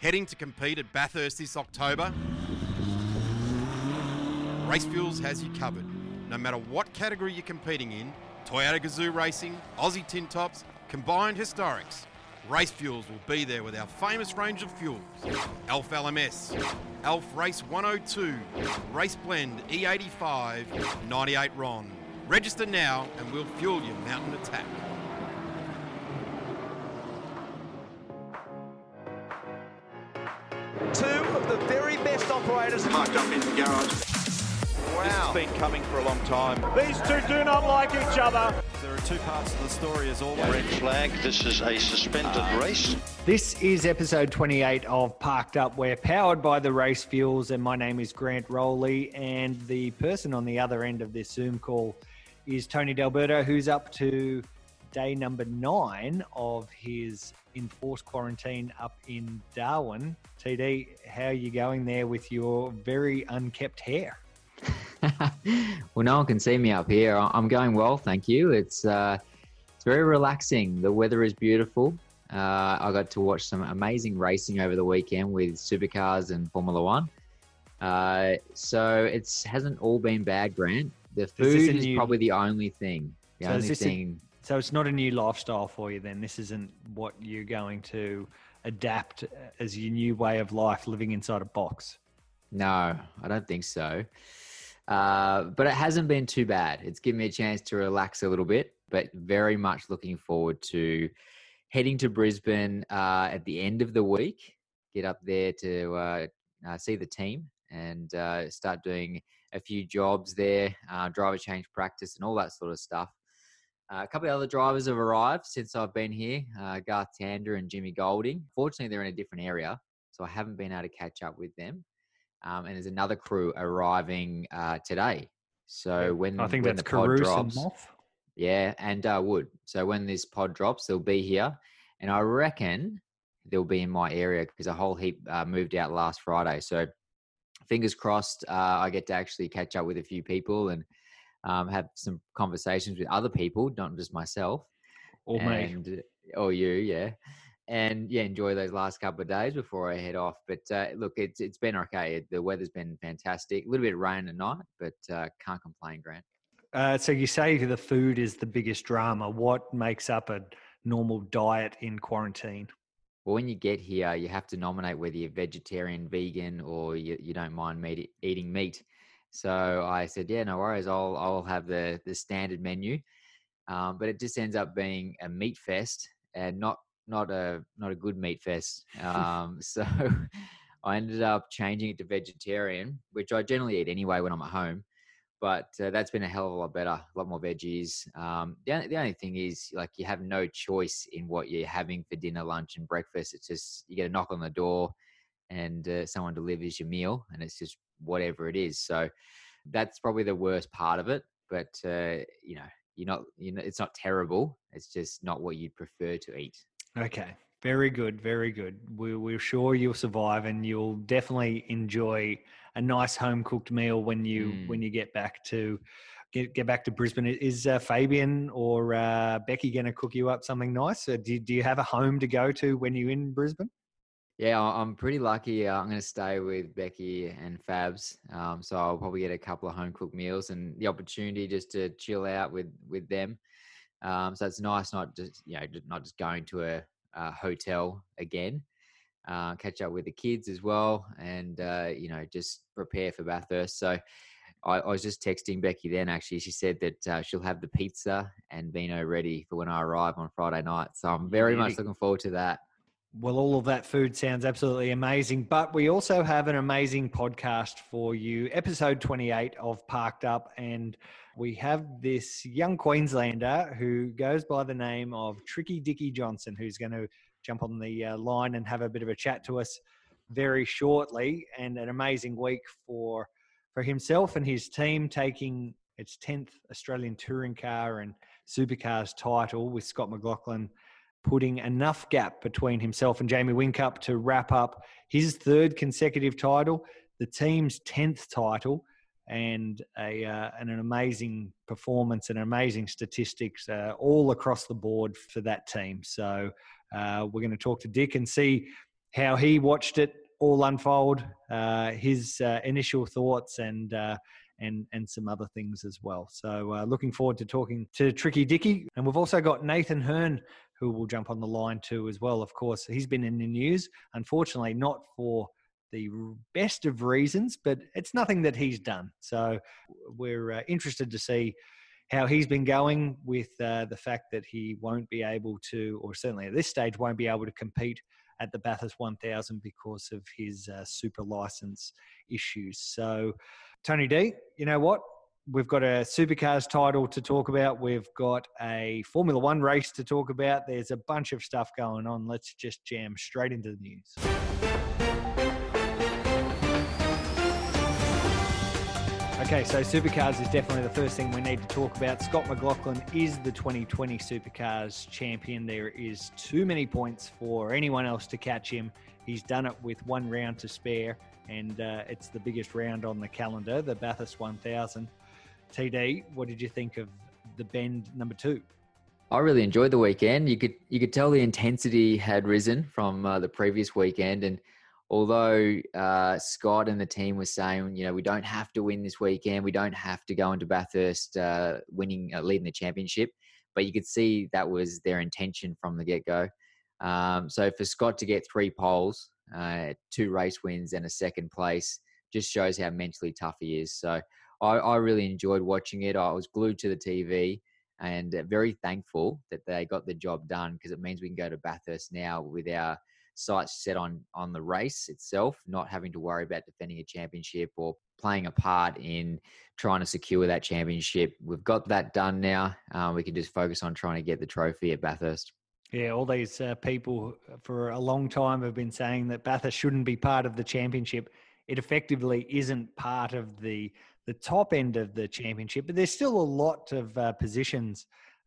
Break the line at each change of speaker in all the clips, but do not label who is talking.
Heading to compete at Bathurst this October? Race Fuels has you covered. No matter what category you're competing in Toyota Gazoo Racing, Aussie Tin Tops, combined historics. Race Fuels will be there with our famous range of fuels Elf LMS, Elf Race 102, Race Blend E85, 98 RON. Register now and we'll fuel your mountain attack.
Best.
Parked up in the garage.
Wow.
This has been coming for a long time.
These two do not like each other.
There are two parts of the story as always.
Red flag. This is a suspended ah. race.
This is episode 28 of Parked Up. We're powered by the Race Fuels, and my name is Grant Rowley. And the person on the other end of this Zoom call is Tony D'Alberto, who's up to day number nine of his enforced quarantine up in Darwin. TD, how are you going there with your very unkept hair?
well, no one can see me up here. I'm going well, thank you. It's uh, it's very relaxing. The weather is beautiful. Uh, I got to watch some amazing racing over the weekend with supercars and Formula One. Uh, so it hasn't all been bad, Grant. The food
a
is
new-
probably the only thing. The
So is
only thing.
So it's not a new lifestyle for you then. This isn't what you're going to adapt as your new way of life living inside a box.
No, I don't think so. Uh, but it hasn't been too bad. It's given me a chance to relax a little bit, but very much looking forward to heading to Brisbane uh, at the end of the week. Get up there to uh, uh, see the team and uh, start doing a few jobs there, uh, driver change practice, and all that sort of stuff. Uh, a couple of other drivers have arrived since I've been here uh, Garth Tander and Jimmy Golding. Fortunately, they're in a different area, so I haven't been able to catch up with them. Um, and there's another crew arriving uh, today. So when
I think
when
that's
the pod
Carouse and
drops,
Moth.
yeah, and uh, Wood. So when this pod drops, they'll be here, and I reckon they'll be in my area because a whole heap uh, moved out last Friday. So fingers crossed, uh, I get to actually catch up with a few people and um, have some conversations with other people, not just myself
Or me.
or you, yeah, and yeah, enjoy those last couple of days before I head off. But uh, look, it's it's been okay. The weather's been fantastic. A little bit of rain at night, but uh, can't complain, Grant.
Uh, so you say the food is the biggest drama. What makes up a normal diet in quarantine?
Well, when you get here, you have to nominate whether you're vegetarian, vegan, or you, you don't mind meat, eating meat. So I said, yeah, no worries. I'll I'll have the the standard menu, um, but it just ends up being a meat fest and not not a not a good meat fest. Um, so I ended up changing it to vegetarian, which I generally eat anyway when I'm at home. But uh, that's been a hell of a lot better, a lot more veggies. Um, the, only, the only thing is, like, you have no choice in what you're having for dinner, lunch, and breakfast. It's just you get a knock on the door, and uh, someone delivers your meal, and it's just whatever it is. So that's probably the worst part of it. But uh, you know, you're not, you know, it's not terrible. It's just not what you'd prefer to eat.
Okay, very good, very good. We, we're sure you'll survive, and you'll definitely enjoy a nice home cooked meal when you
Mm.
when you get back to get get back to Brisbane. Is uh, Fabian or uh, Becky going to cook you up something nice? Uh, do do you have a home to go to when you're in Brisbane?
Yeah, I'm pretty lucky. Uh, I'm going to stay with Becky and Fabs, um, so I'll probably get a couple of home cooked meals and the opportunity just to chill out with with them. Um, so it's nice, not just you know, not just going to a, a hotel again. Uh, catch up with the kids as well, and uh, you know, just prepare for Bathurst. So I, I was just texting Becky then. Actually, she said that uh, she'll have the pizza and vino ready for when I arrive on Friday night. So I'm very much looking forward to that.
Well, all of that food sounds absolutely amazing. But we also have an amazing podcast for you, episode 28 of Parked Up. And we have this young Queenslander who goes by the name of Tricky Dicky Johnson, who's going to jump on the uh, line and have a bit of a chat to us very shortly. And an amazing week for for himself and his team taking its 10th Australian touring car and supercars title with Scott McLaughlin putting enough gap between himself and Jamie Whincup to wrap up his third consecutive title, the team's 10th title, and a uh, and an amazing performance and amazing statistics uh, all across the board for that team. So uh, we're going to talk to Dick and see how he watched it all unfold, uh, his uh, initial thoughts, and uh, and and some other things as well. So uh, looking forward to talking to Tricky Dicky, and we've also got Nathan Herne who will jump on the line too as well. Of course, he's been in the news, unfortunately, not for the best of reasons, but it's nothing that he's done. So we're uh, interested to see how he's been going with uh, the fact that he won't be able to, or certainly at this stage, won't be able to compete at the Bathurst 1000 because of his uh, super license issues. So, Tony D, you know what? We've got a supercars title to talk about. We've got a Formula One race to talk about. There's a bunch of stuff going on. Let's just jam straight into the news. Okay, so supercars is definitely the first thing we need to talk about. Scott McLaughlin is the 2020 Supercars champion. There is too many points for anyone else to catch him. He's done it with one round to spare, and uh, it's the biggest round on the calendar, the Bathurst 1000. TD, what did you think of the bend number two?
I really enjoyed the weekend. You could you could tell the intensity had risen from uh, the previous weekend, and although uh, Scott and the team were saying, you know, we don't have to win this weekend, we don't have to go into Bathurst uh, winning, uh, leading the championship, but you could see that was their intention from the get go. Um, so for Scott to get three poles, uh, two race wins, and a second place just shows how mentally tough he is. So I, I really enjoyed watching it. I was glued to the TV and uh, very thankful that they got the job done because it means we can go to Bathurst now with our sights set on on the race itself, not having to worry about defending a championship or playing a part in trying to secure that championship. We've got that done now. Um, we can just focus on trying to get the trophy at Bathurst.
Yeah, all these uh, people for a long time have been saying that Bathurst shouldn't be part of the championship. It effectively isn't part of the the top end of the championship, but there's still a lot of uh, positions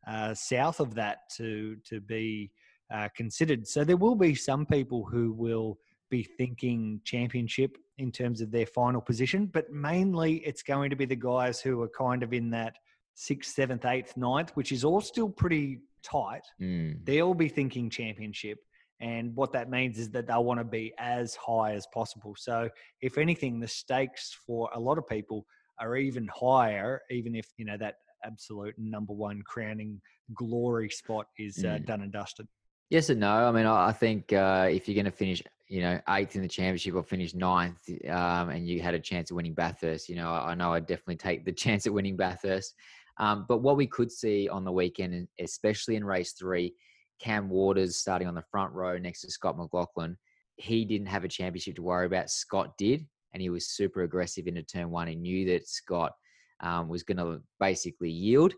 uh, south of that to to be uh, considered. So there will be some people who will be thinking championship in terms of their final position, but mainly it's going to be the guys who are kind of in that sixth, seventh, eighth, ninth, which is all still pretty tight.
Mm.
They'll be thinking championship. And what that means is that they'll want to be as high as possible. So, if anything, the stakes for a lot of people are even higher, even if, you know, that absolute number one crowning glory spot is uh,
Mm.
done and dusted.
Yes and no. I mean, I think uh, if you're going to finish, you know, eighth in the championship or finish ninth, um, and you had a chance of winning Bathurst, you know, I I know I'd definitely take the chance at winning Bathurst. Um, but what we could see on the weekend, especially in race three, Cam Waters starting on the front row next to Scott McLaughlin, he didn't have a championship to worry about. Scott did, and he was super aggressive into turn one. He knew that Scott um, was going to basically yield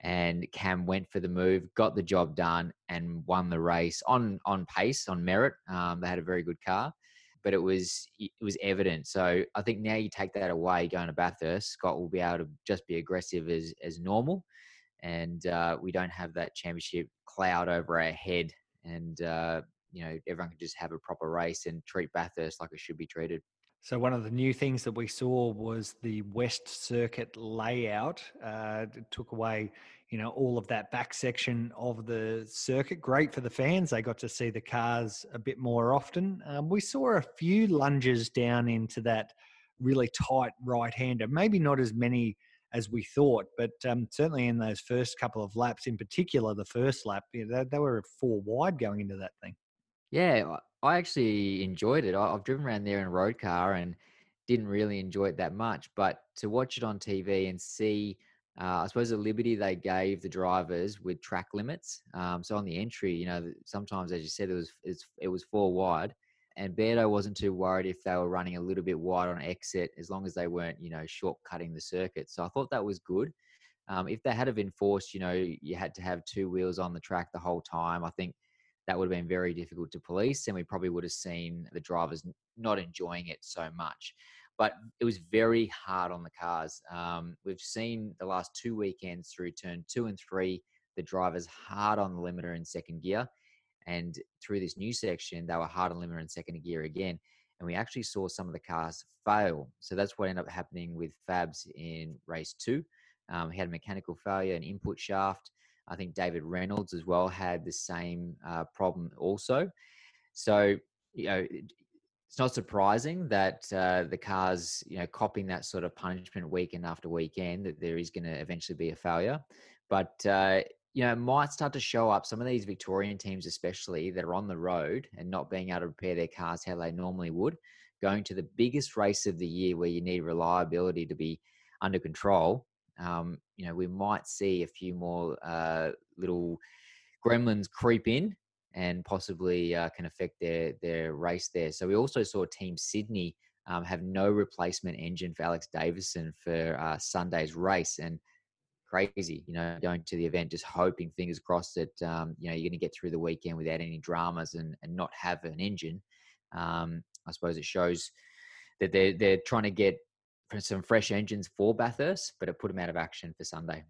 and Cam went for the move, got the job done, and won the race on on pace, on merit. Um, they had a very good car, but it was it was evident. So I think now you take that away, going to Bathurst, Scott will be able to just be aggressive as as normal, and uh, we don't have that championship cloud over our head, and uh, you know everyone can just have a proper race and treat Bathurst like it should be treated.
So one of the new things that we saw was the West Circuit layout. Uh, it took away, you know, all of that back section of the circuit. Great for the fans; they got to see the cars a bit more often. Um, we saw a few lunges down into that really tight right-hander. Maybe not as many as we thought, but um, certainly in those first couple of laps, in particular the first lap, you know, they, they were four wide going into that thing.
Yeah, I actually enjoyed it. I- I've driven around there in a road car and didn't really enjoy it that much. But to watch it on TV and see, uh, I suppose the liberty they gave the drivers with track limits. Um, so on the entry, you know, sometimes as you said, it was it was four wide, and Beardo wasn't too worried if they were running a little bit wide on exit, as long as they weren't, you know, shortcutting the circuit. So I thought that was good. Um, if they had have enforced, you know, you had to have two wheels on the track the whole time, I think that would have been very difficult to police, and we probably would have seen the drivers not enjoying it so much. But it was very hard on the cars. Um, we've seen the last two weekends through turn two and three, the drivers hard on the limiter in second gear, and through this new section, they were hard on limiter in second gear again. And we actually saw some of the cars fail. So that's what ended up happening with Fabs in race two. Um, he had a mechanical failure, an input shaft. I think David Reynolds as well had the same uh, problem also. So you know, it's not surprising that uh, the cars, you know, copying that sort of punishment weekend after weekend, that there is going to eventually be a failure. But uh, you know, might start to show up some of these Victorian teams, especially that are on the road and not being able to repair their cars how they normally would, going to the biggest race of the year where you need reliability to be under control. Um, you know, we might see a few more uh, little gremlins creep in and possibly uh, can affect their their race there. So we also saw Team Sydney um, have no replacement engine for Alex Davison for uh, Sunday's race, and crazy, you know, going to the event just hoping, fingers crossed, that um, you know you're going to get through the weekend without any dramas and and not have an engine. Um, I suppose it shows that they're they're trying to get some fresh engines for Bathurst, but it put them out of action for Sunday.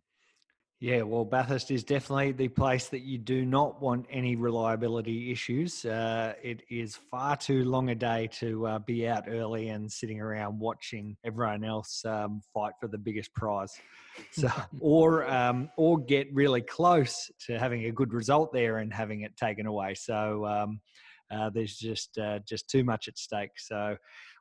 Yeah, well, Bathurst is definitely the place that you do not want any reliability issues. Uh, it is far too long a day to uh, be out early and sitting around watching everyone else um, fight for the biggest prize. So, or um, or get really close to having a good result there and having it taken away. So um, uh, there's just uh, just too much at stake. So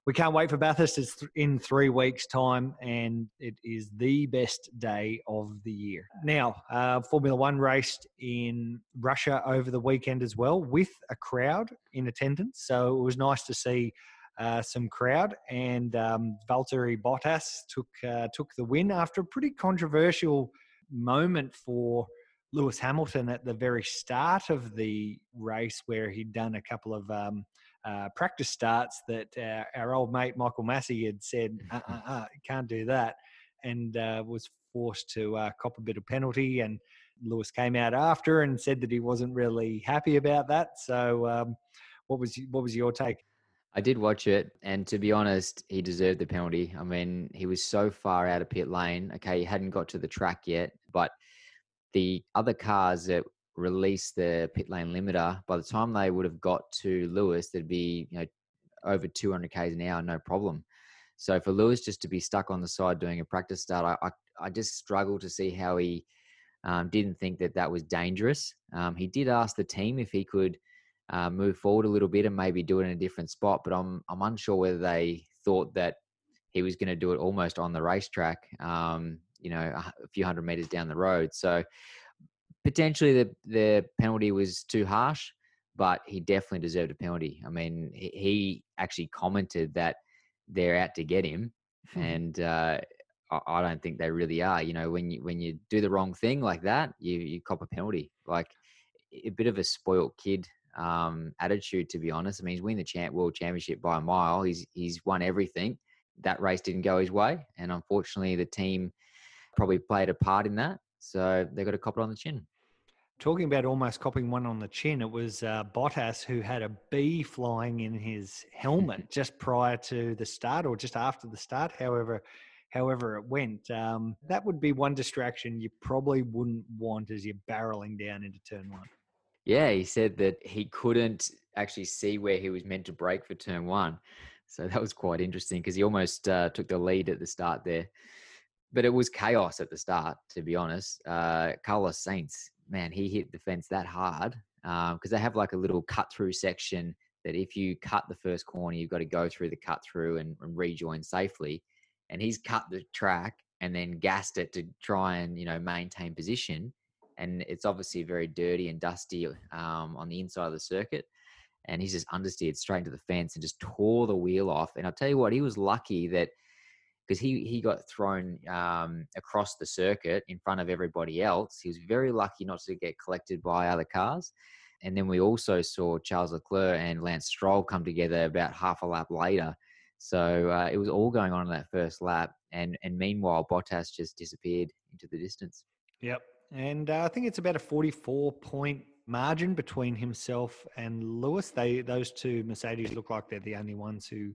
we can't wait for Bathurst. It's in three weeks' time, and it is the best day of the year. Now, uh, Formula One raced in Russia over the weekend as well, with a crowd in attendance. So it was nice to see uh, some crowd, and um, Valtteri Bottas took uh, took the win after a pretty controversial moment for. Lewis Hamilton at the very start of the race, where he'd done a couple of um, uh, practice starts that uh, our old mate Michael Masi had said, uh, uh, uh, can't do that, and uh, was forced to uh, cop a bit of penalty. And Lewis came out after and said that he wasn't really happy about that. So, um, what was what was your take?
I did watch it, and to be honest, he deserved the penalty. I mean, he was so far out of pit lane. Okay, he hadn't got to the track yet, but the other cars that release the pit lane limiter, by the time they would have got to Lewis, there'd be you know over 200 k's an hour, no problem. So for Lewis just to be stuck on the side doing a practice start, I I, I just struggle to see how he um, didn't think that that was dangerous. Um, he did ask the team if he could uh, move forward a little bit and maybe do it in a different spot, but I'm I'm unsure whether they thought that he was going to do it almost on the racetrack. Um, you know, a few hundred meters down the road. So potentially the the penalty was too harsh, but he definitely deserved a penalty. I mean, he, he actually commented that they're out to get him, hmm. and uh, I, I don't think they really are. You know, when you when you do the wrong thing like that, you you cop a penalty. Like a bit of a spoilt kid um, attitude, to be honest. I mean, he's winning the champ world championship by a mile. He's he's won everything. That race didn't go his way, and unfortunately, the team probably played a part in that. So they got to cop it on the chin.
Talking about almost copying one on the chin, it was uh, Bottas who had a bee flying in his helmet just prior to the start or just after the start. However, however it went, um, that would be one distraction you probably wouldn't want as you're barreling down into turn one.
Yeah, he said that he couldn't actually see where he was meant to brake for turn one. So that was quite interesting because he almost uh, took the lead at the start there but it was chaos at the start, to be honest. Uh, Carlos Sainz, man, he hit the fence that hard because um, they have like a little cut through section that if you cut the first corner, you've got to go through the cut through and, and rejoin safely. And he's cut the track and then gassed it to try and you know maintain position. And it's obviously very dirty and dusty um, on the inside of the circuit. And he's just understeered straight into the fence and just tore the wheel off. And I'll tell you what, he was lucky that because he he got thrown um, across the circuit in front of everybody else. He was very lucky not to get collected by other cars. And then we also saw Charles Leclerc and Lance Stroll come together about half a lap later. So uh, it was all going on in that first lap, and and meanwhile Bottas just disappeared into the distance.
Yep, and uh, I think it's about a forty-four point margin between himself and Lewis. They those two Mercedes look like they're the only ones who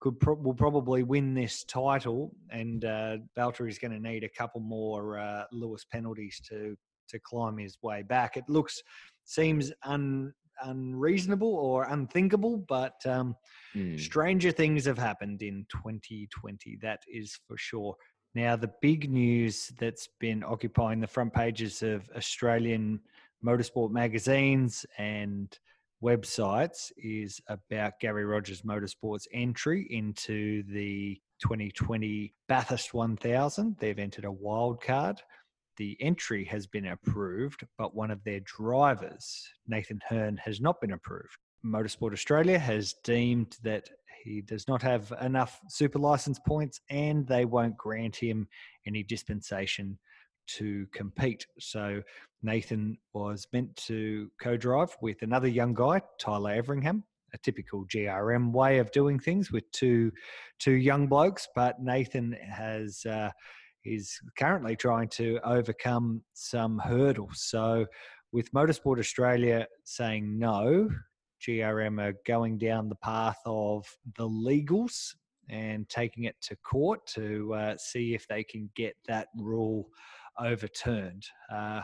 could pro- will probably win this title, and uh, is going to need a couple more uh, Lewis penalties to to climb his way back. It looks seems un, unreasonable or unthinkable, but um, mm. stranger things have happened in 2020. That is for sure. Now, the big news that's been occupying the front pages of Australian motorsport magazines and websites is about Gary Rogers Motorsports entry into the 2020 Bathurst 1000. They've entered a wild card. The entry has been approved, but one of their drivers, Nathan Herne, has not been approved. Motorsport Australia has deemed that he does not have enough super license points and they won't grant him any dispensation to compete. So Nathan was meant to co drive with another young guy, Tyler Everingham, a typical GRM way of doing things with two two young blokes. But Nathan has uh, is currently trying to overcome some hurdles. So with Motorsport Australia saying no, GRM are going down the path of the legals and taking it to court to uh, see if they can get that rule overturned. Uh,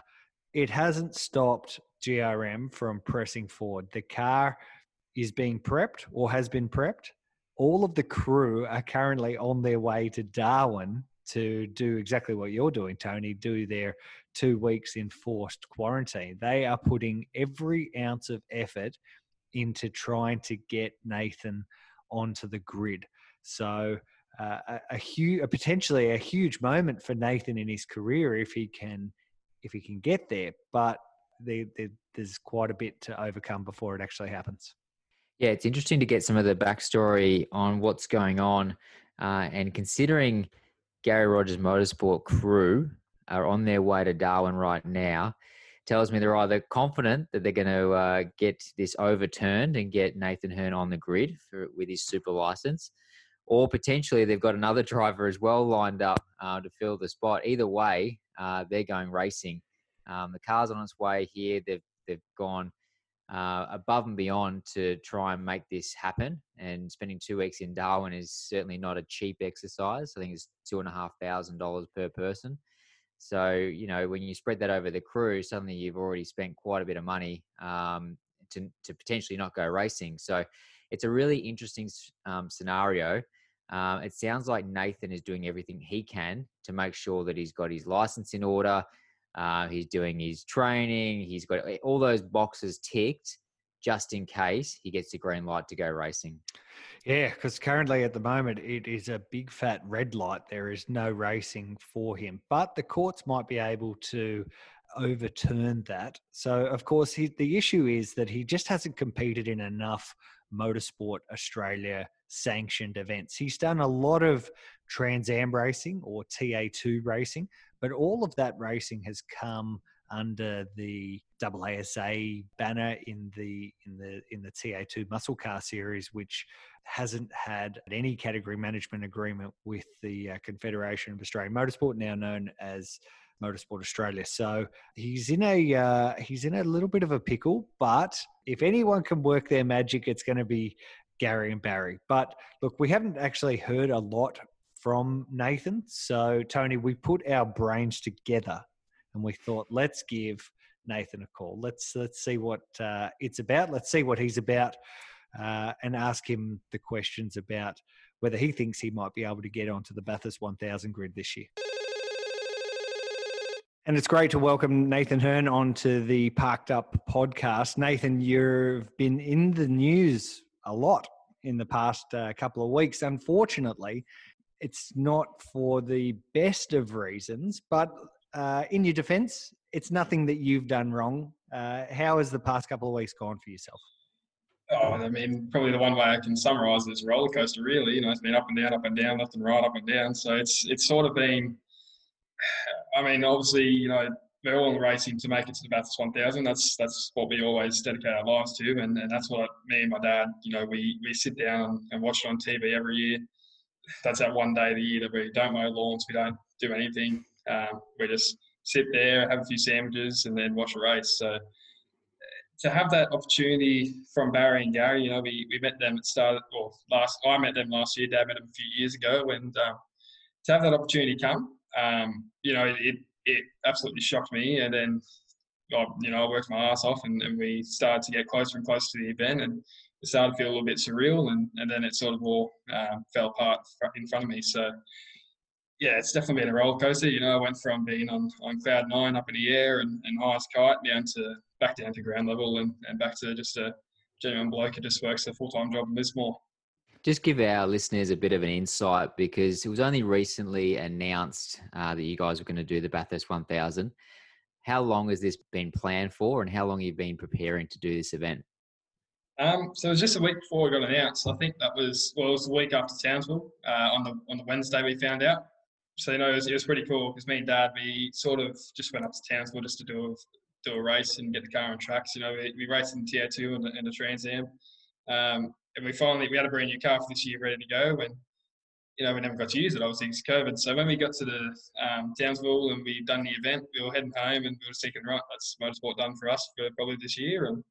it hasn't stopped GRM from pressing forward. The car is being prepped or has been prepped. All of the crew are currently on their way to Darwin to do exactly what you're doing, Tony, do their two weeks in forced quarantine. They are putting every ounce of effort into trying to get Nathan onto the grid. So, uh, a, a huge, a potentially a huge moment for Nathan in his career if he can, if he can get there. But there's quite a bit to overcome before it actually happens.
Yeah, it's interesting to get some of the backstory on what's going on, uh, and considering Gary Rogers Motorsport crew are on their way to Darwin right now tells me they're either confident that they're going to uh, get this overturned and get Nathan Herne on the grid for, with his super license, or potentially they've got another driver as well lined up uh, to fill the spot. Either way, uh, they're going racing. Um, the car's on its way here. They've they've gone uh, above and beyond to try and make this happen. And spending two weeks in Darwin is certainly not a cheap exercise. I think it's two and a half thousand dollars per person. So, you know, when you spread that over the crew, suddenly you've already spent quite a bit of money um, to, to potentially not go racing. So it's a really interesting um, scenario. Um, it sounds like Nathan is doing everything he can to make sure that he's got his license in order. Uh, he's doing his training. He's got eh, all those boxes ticked just in case he gets the green light to go racing.
Yeah, because currently at the moment it is a big fat red light. There is no racing for him, but the courts might be able to overturn that. So, of course, he, the issue is that he just hasn't competed in enough Motorsport Australia sanctioned events. He's done a lot of Trans Am racing or TA2 racing, but all of that racing has come under the AASA banner in the in the in the TA2 muscle car series, which hasn't had any category management agreement with the uh, Confederation of Australian Motorsport, now known as Motorsport Australia. So he's in a uh, he's in a little bit of a pickle. But if anyone can work their magic, it's going to be Gary and Barry. But look, we haven't actually heard a lot from Nathan. So Tony, we put our brains together and we thought, let's give Nathan a call. Let's let's see what uh, it's about. Let's see what he's about, uh, and ask him the questions about whether he thinks he might be able to get onto the Bathurst 1000 grid this year. And it's great to welcome Nathan Herne onto the Parked Up podcast. Nathan, you've been in the news a lot in the past uh, couple of weeks. Unfortunately, it's not for the best of reasons, but uh, in your defence, it's nothing that you've done wrong. Uh, how has the past couple of weeks gone for yourself?
Oh, I mean, probably the one way I can summarise this roller coaster. Really, you know, it's been up and down, up and down, left and right, up and down. So it's it's sort of been. I mean, obviously, you know, we're all racing to make it to the Bathurst 1000. That's that's what we always dedicate our lives to, and, and that's what me and my dad, you know, we we sit down and watch it on TV every year. That's that one day of the year that we don't mow lawns, we don't do anything. Um, we just sit there, have a few sandwiches, and then watch a race. So to have that opportunity from Barry and Gary, you know, we, we met them at start, or last, I met them last year, Dad met them a few years ago, and um, to have that opportunity come, um, you know, it, it absolutely shocked me. And then, I, you know, I worked my ass off and, and we started to get closer and closer to the event and it started to feel a little bit surreal and, and then it sort of all uh, fell apart in front of me. So yeah, it's definitely been a roller coaster. You know, I went from being on, on cloud nine up in the air and, and highest kite down to back down to ground level and, and back to just a, genuine bloke who just works a full time job in Lismore.
Just give our listeners a bit of an insight because it was only recently announced uh, that you guys were going to do the Bathurst 1000. How long has this been planned for, and how long have you been preparing to do this event?
Um, so it was just a week before it got announced. I think that was well, it was the week after Townsville. Uh, on the on the Wednesday we found out. So you know it was, it was pretty cool because me and Dad we sort of just went up to Townsville just to do a do a race and get the car on tracks. You know we, we raced in the TA2 and and the Trans Am. Um, and we finally we had a brand new car for this year ready to go and you know we never got to use it obviously it's COVID so when we got to the um, Townsville and we done the event we were heading home and we were thinking right that's motorsport done for us for probably this year and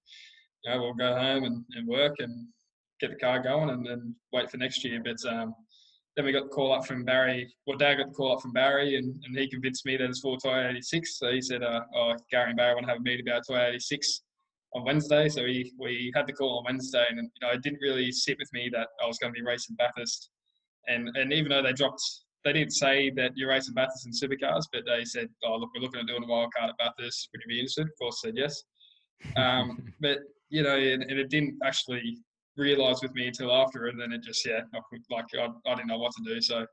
you know we'll go home and, and work and get the car going and then wait for next year but um, then we got the call up from Barry. Well, Dad got the call up from Barry, and, and he convinced me that it's for Toyota 86. So he said, uh, "Oh, Gary and Barry want to have a meeting about Toyota 86." On Wednesday. So we, we had the call on Wednesday, and you know it didn't really sit with me that I was going to be racing Bathurst. And and even though they dropped, they didn't say that you're racing Bathurst in supercars, but they said, "Oh look, we're looking at doing a wild card at Bathurst. Would you be interested?" Of course, I said yes. Um, but you know, and, and, it didn't actually realise with me until after, and then it just yeah, like I, I didn't know what to do, so.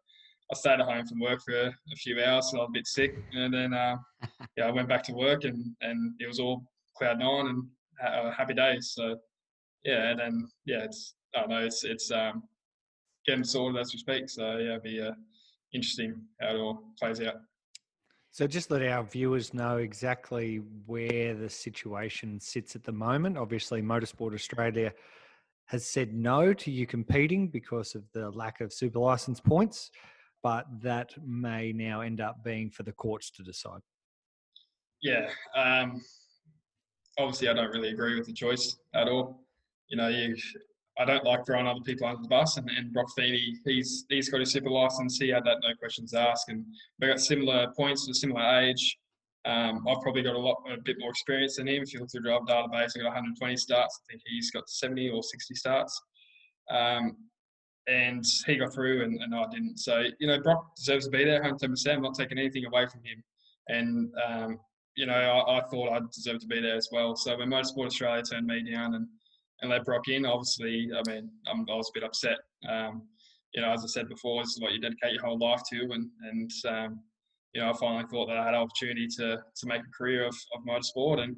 I stayed at home from work for a few hours, and I was a bit sick. And then, uh, yeah, I went back to work, and, and it was all cloud nine. And uh, happy days. So yeah, and then yeah, it's I don't know, it's it's um, getting sorted as we speak. So yeah, it'll be uh, interesting how it all plays out.
So just let our viewers know exactly where the situation sits at the moment. Obviously, Motorsport Australia has said no to you competing because of the lack of super license points, but that may now end up being for the courts to decide.
Yeah, um, obviously I don't really agree with the choice at all. You know, you I don't like throwing other people under the bus. And, and Brock Feeney, he's he's got a super license. He had that no questions asked, and we got similar points, a similar age. Um, I've probably got a lot, a bit more experience than him. If you look through the driver database, I got 120 starts. I think he's got 70 or 60 starts. Um, and he got through, and, and I didn't. So you know, Brock deserves to be there, 110. percent I'm not taking anything away from him. And um, you know, I, I, thought I deserved to be there as well. So when Motorsport Australia turned me down and, and let Brock in, obviously, I mean, I'm, i was a bit upset. Um, you know, as I said before, this is what you dedicate your whole life to, and and um, you know, I finally thought that I had an opportunity to to make a career of, of motorsport, and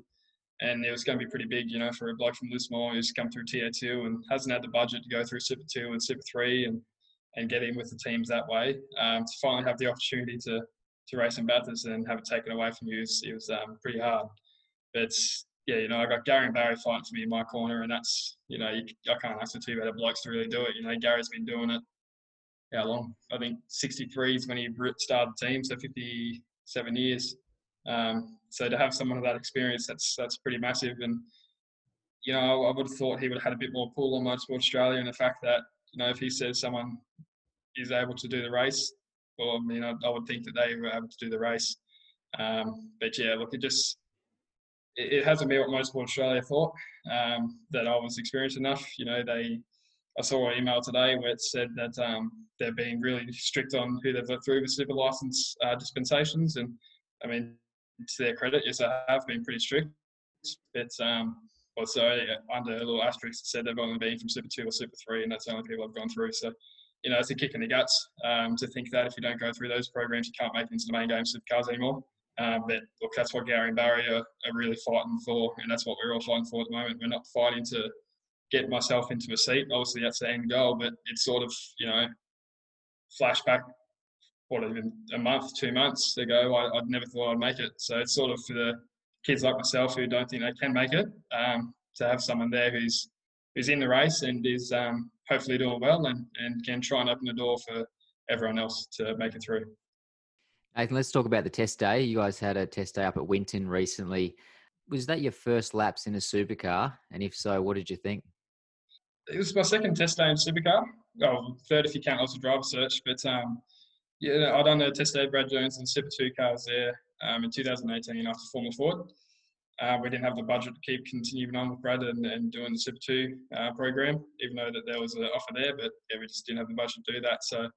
and it was going to be pretty big, you know, for a bloke from Lismore who's come through TA2 and hasn't had the budget to go through Super Two and Super Three and and get in with the teams that way. Um, to finally have the opportunity to to race in Bathurst and have it taken away from you it was um, pretty hard. But yeah, you know, I got Gary and Barry fighting for me in my corner, and that's you know, you, I can't ask for two better blokes to really do it. You know, Gary's been doing it how long? I think 63 is when he started the team, so 57 years. Um, so to have someone of that experience, that's that's pretty massive. And you know, I would have thought he would have had a bit more pull on Motorsport Australia, and the fact that you know, if he says someone is able to do the race, well, I mean, I, I, would think that they were able to do the race. Um, but yeah, look, it just it, it hasn't been what most Motorsport Australia thought um, that I was experienced enough. You know, they I saw an email today where it said that um, they're being really strict on who they've let through the super license uh, dispensations, and I mean, to their credit, yes, they have been pretty strict. But um, also under a little asterisk, it said they've only been from Super Two or Super Three, and that's the only people I've gone through. So you know, it's a kick in the guts um, to think that if you don't go through those programs, you can't make it into the main game supercars anymore. Um, but look, that's what Gary and Barry are, are, really fighting for, and that's what we're all fighting for at the moment. We're not fighting to get myself into a seat. Obviously, that's the end goal, but it's sort of, you know, flashback, what, even a month, two months ago, I, would never thought I'd make it. So it's sort of for the kids like myself who don't think they can make it, um, to have someone there who's who's in the race and is um, hopefully doing well and, and can try and open the door for everyone else to make it through.
Nathan, let's talk about the test day. You guys had a test day up at Winton recently. Was that your first laps in a supercar? And if so, what did you think?
It was my second test day in supercar. Oh, third if you count lots of driver search. But um, yeah, I done a test day Brad Jones and Super 2 cars there um, in 2018 after Formula Ford. Uh, we didn't have the budget to keep continuing on with Brad and, and doing the Super 2 uh, program, even though that there was an offer there, but yeah, we just didn't have the budget to do that. So,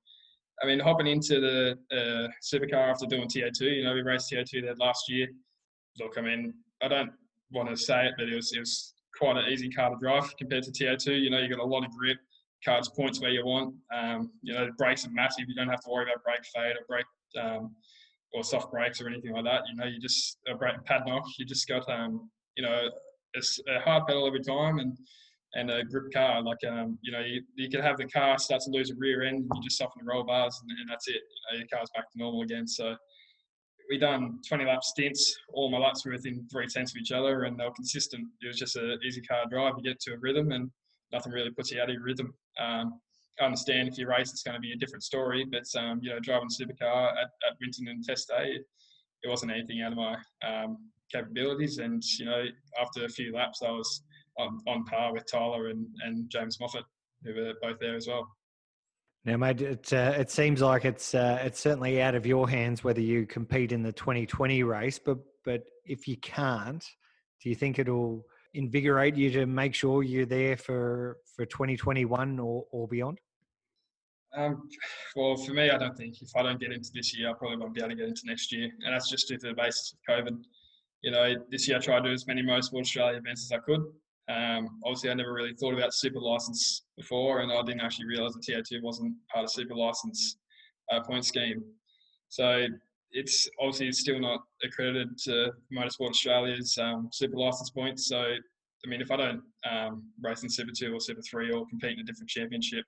I mean, hopping into the uh, supercar after doing TA2, you know, we raced TA2 there last year. Look, I mean, I don't want to say it, but it was, it was quite an easy car to drive compared to TA2. You know, you got a lot of grip, cards points where you want. Um, you know, brakes are massive. You don't have to worry about brake fade or brake um, or soft brakes or anything like that. You know, you just a brake padlock. You just got um, you know, it's a hard pedal every time and and a grip car. Like um, you know, you, you can have the car start to lose a rear end, and you just soften the roll bars, and, and that's it. You know, your car's back to normal again. So we done 20 lap stints. All my laps were within three tenths of each other, and they were consistent. It was just an easy car drive. You get to a rhythm, and nothing really puts you out of your rhythm. Um, understand if you race, it's going to be a different story, but um, you know, driving a supercar at, at Winton and Test Day, it wasn't anything out of my um, capabilities. And you know, after a few laps, I was on, on par with Tyler and, and James Moffat, who were both there as well.
Now, mate, it, uh, it seems like it's uh, it's certainly out of your hands whether you compete in the 2020 race. But but if you can't, do you think it'll invigorate you to make sure you're there for for 2021 or, or beyond?
Um, well, for me, I don't think if I don't get into this year, I probably won't be able to get into next year, and that's just due to the basis of COVID. You know, this year I tried to do as many Motorsport Australia events as I could. Um, obviously, I never really thought about super license before, and I didn't actually realise that TA2 wasn't part of super license uh, point scheme. So it's obviously still not accredited to Motorsport Australia's um, super license points. So I mean, if I don't um, race in Super Two or Super Three or compete in a different championship,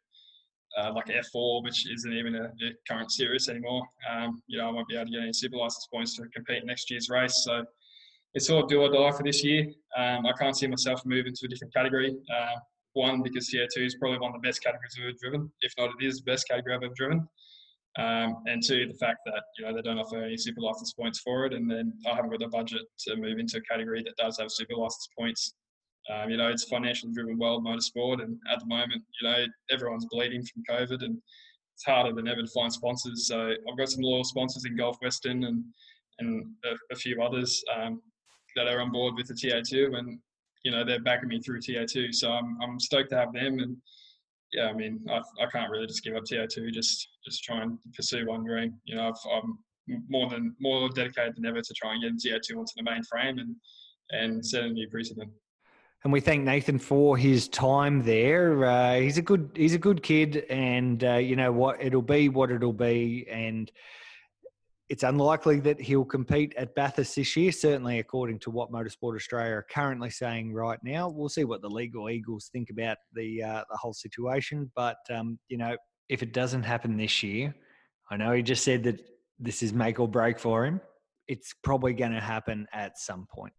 uh, like F4, which isn't even a, a current series anymore, um, you know, I won't be able to get any super license points to compete next year's race. So it's all do or die for this year. Um, I can't see myself moving to a different category. Uh, one, because TA2 is probably one of the best categories I've ever driven, if not it is the best category I've ever driven. Um, and two, the fact that you know they don't offer any super license points for it, and then I haven't got the budget to move into a category that does have super license points. Um, you know, it's financially driven world motorsport, and at the moment, you know, everyone's bleeding from COVID, and it's harder than ever to find sponsors. So I've got some loyal sponsors in Gulf Western and and a, a few others um, that are on board with the TA2, and you know they're backing me through TA2. So I'm I'm stoked to have them, and yeah, I mean I, I can't really just give up TA2. Just just try and pursue one dream. You know i am more than more dedicated than ever to try and get TA2 onto the main frame and and set a new precedent.
And we thank Nathan for his time there. Uh, he's a good he's a good kid, and uh, you know what it'll be what it'll be, and it's unlikely that he'll compete at Bathurst this year, certainly according to what Motorsport Australia are currently saying right now. We'll see what the legal Eagles think about the uh, the whole situation. But um, you know, if it doesn't happen this year, I know he just said that this is make or break for him. It's probably going to happen at some point.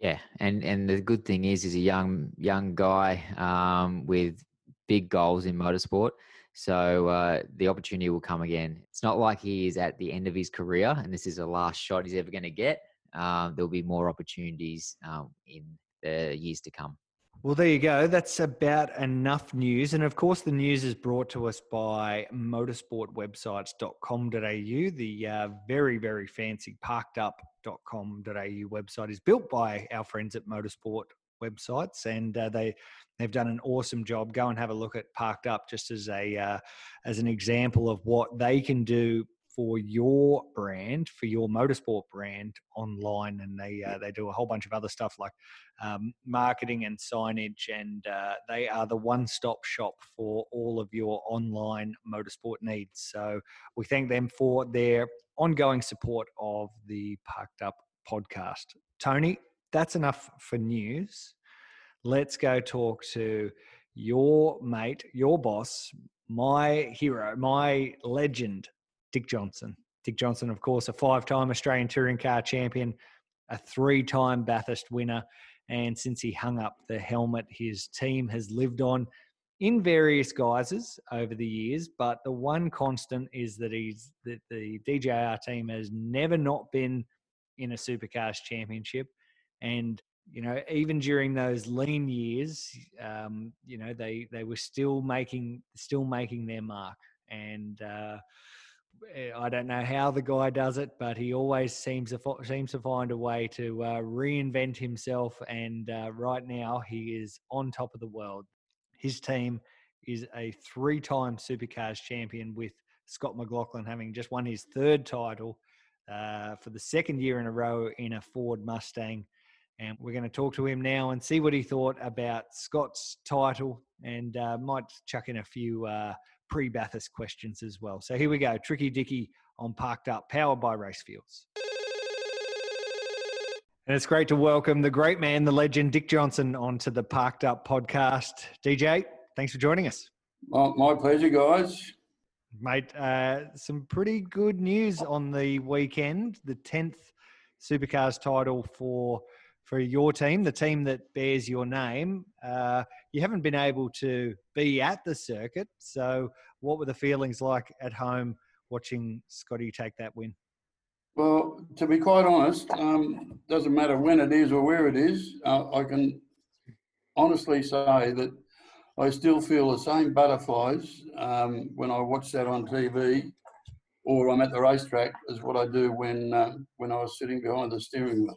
Yeah, and and the good thing is, he's a young young guy um, with big goals in motorsport. So uh, the opportunity will come again. It's not like he is at the end of his career and this is the last shot he's ever going to get. Um, there'll be more opportunities um, in the years to come.
Well, there you go. That's about enough news. And of course, the news is brought to us by motorsportwebsites.com.au. The uh, very, very fancy parkedup.com.au website is built by our friends at Motorsport Websites, and uh, they They've done an awesome job. Go and have a look at Parked Up just as a uh, as an example of what they can do for your brand, for your motorsport brand online, and they uh, they do a whole bunch of other stuff like um, marketing and signage, and uh, they are the one stop shop for all of your online motorsport needs. So we thank them for their ongoing support of the Parked Up podcast. Tony, that's enough for news let's go talk to your mate, your boss, my hero, my legend, Dick Johnson. Dick Johnson, of course, a five time Australian touring car champion, a three time Bathurst winner. And since he hung up the helmet, his team has lived on in various guises over the years. But the one constant is that he's that the DJR team has never not been in a supercars championship. And you know, even during those lean years, um, you know, they they were still making still making their mark. And uh, I don't know how the guy does it, but he always seems to seems to find a way to uh, reinvent himself. And uh, right now, he is on top of the world. His team is a three-time Supercars champion, with Scott McLaughlin having just won his third title uh, for the second year in a row in a Ford Mustang And we're going to talk to him now and see what he thought about Scott's title and uh, might chuck in a few uh, pre Bathurst questions as well. So here we go Tricky Dicky on Parked Up, powered by Racefuels. And it's great to welcome the great man, the legend, Dick Johnson, onto the Parked Up podcast. DJ, thanks for joining us.
My, my pleasure, guys.
Mate, uh, some pretty good news on the weekend. The 10th Supercars title for for your team, the team that bears your name. Uh, you haven't been able to be at the circuit. So, what were the feelings like at home watching Scotty take that win?
Well, to be quite honest, um, doesn't matter when it is or where it is. Uh, I can honestly say that I still feel the same butterflies um, when I watch that on TV or I'm at the racetrack as what I do when uh, when I was sitting behind the steering wheel.